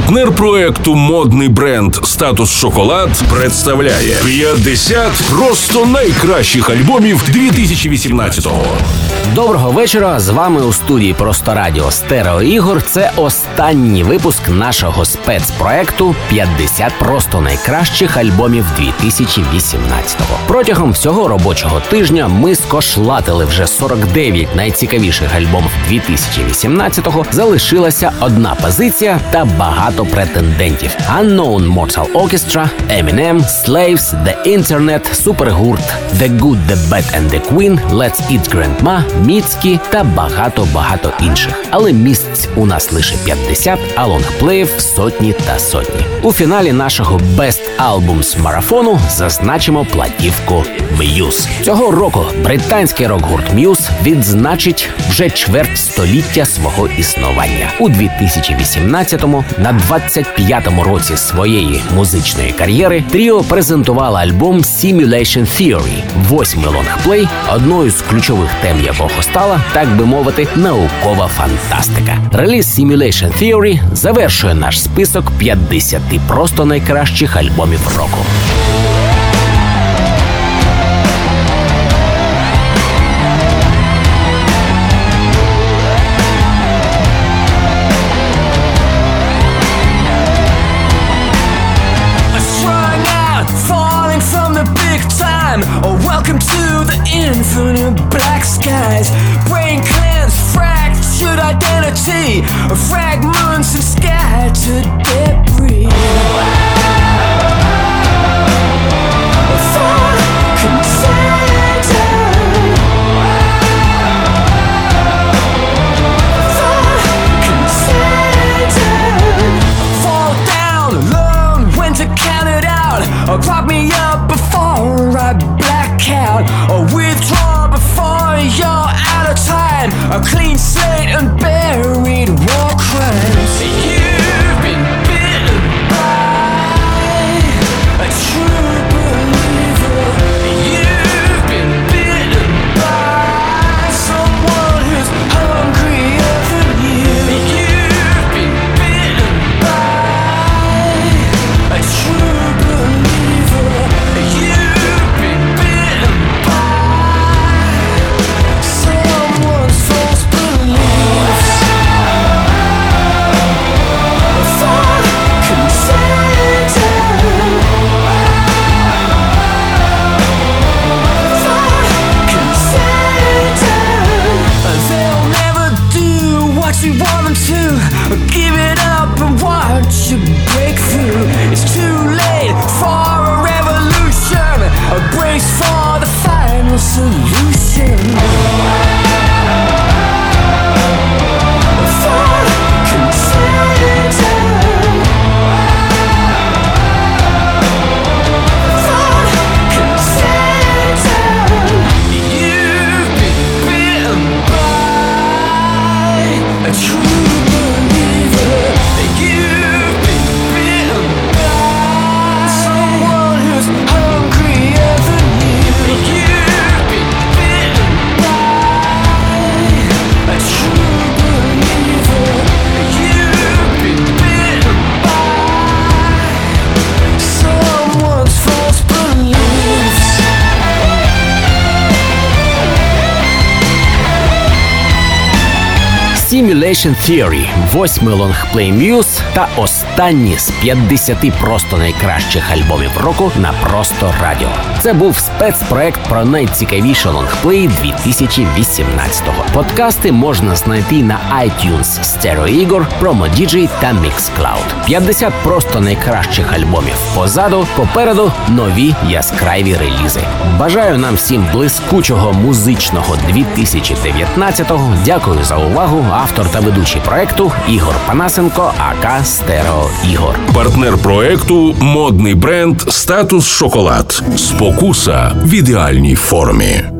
Партнер проекту модний бренд Статус Шоколад представляє 50 просто найкращих альбомів 2018-го. Доброго вечора. З вами у студії Просто Радіо Стерео Ігор. Це останній випуск нашого спецпроекту «50 просто найкращих альбомів 2018-го. Протягом всього робочого тижня ми скошлатили вже 49 найцікавіших альбомів 2018-го. Залишилася одна позиція та багато претендентів: Unknown Mortal Orchestra, Eminem, Slaves, The Internet, Супергурт, The Good, The Bad and The Queen, Let's Eat Grandma, Міцкі та багато багато інших. Але місць у нас лише 50, а лонгплеїв сотні та сотні. У фіналі нашого Best Albums марафону зазначимо платівку Muse. Цього року британський рок-гурт Muse відзначить вже чверть століття свого існування у 2018-му, на 25-му році своєї музичної кар'єри. Тріо презентувала альбом Simulation Theory, восьмий лонгплей, одною з ключових тем якого стала, так би мовити, наукова фантастика. Реліз Simulation Theory завершує наш список 50 просто найкращих альбомів року. Time. Oh, welcome to the infinite black skies. Brain cleanse, fractured identity, a fragments and scattered debris. Or prop oh, me up before I black out. Or withdraw before you're out of time. A clean slate and Simulation Theory, восьмий лонгплей Muse та останні з 50 просто найкращих альбомів року на просто радіо. Це був спецпроект про найцікавіші лонгплеї 2018-го. Подкасти можна знайти на iTunes, Stereo Ігор, Promo DJ та Mixcloud. 50 просто найкращих альбомів позаду, попереду нові яскраві релізи. Бажаю нам всім блискучого музичного 2019-го. Дякую за увагу. Автор та ведучий проекту Ігор Панасенко, aka Стерео Ігор. Партнер проекту модний бренд Статус Шоколад. Спокуса в ідеальній формі.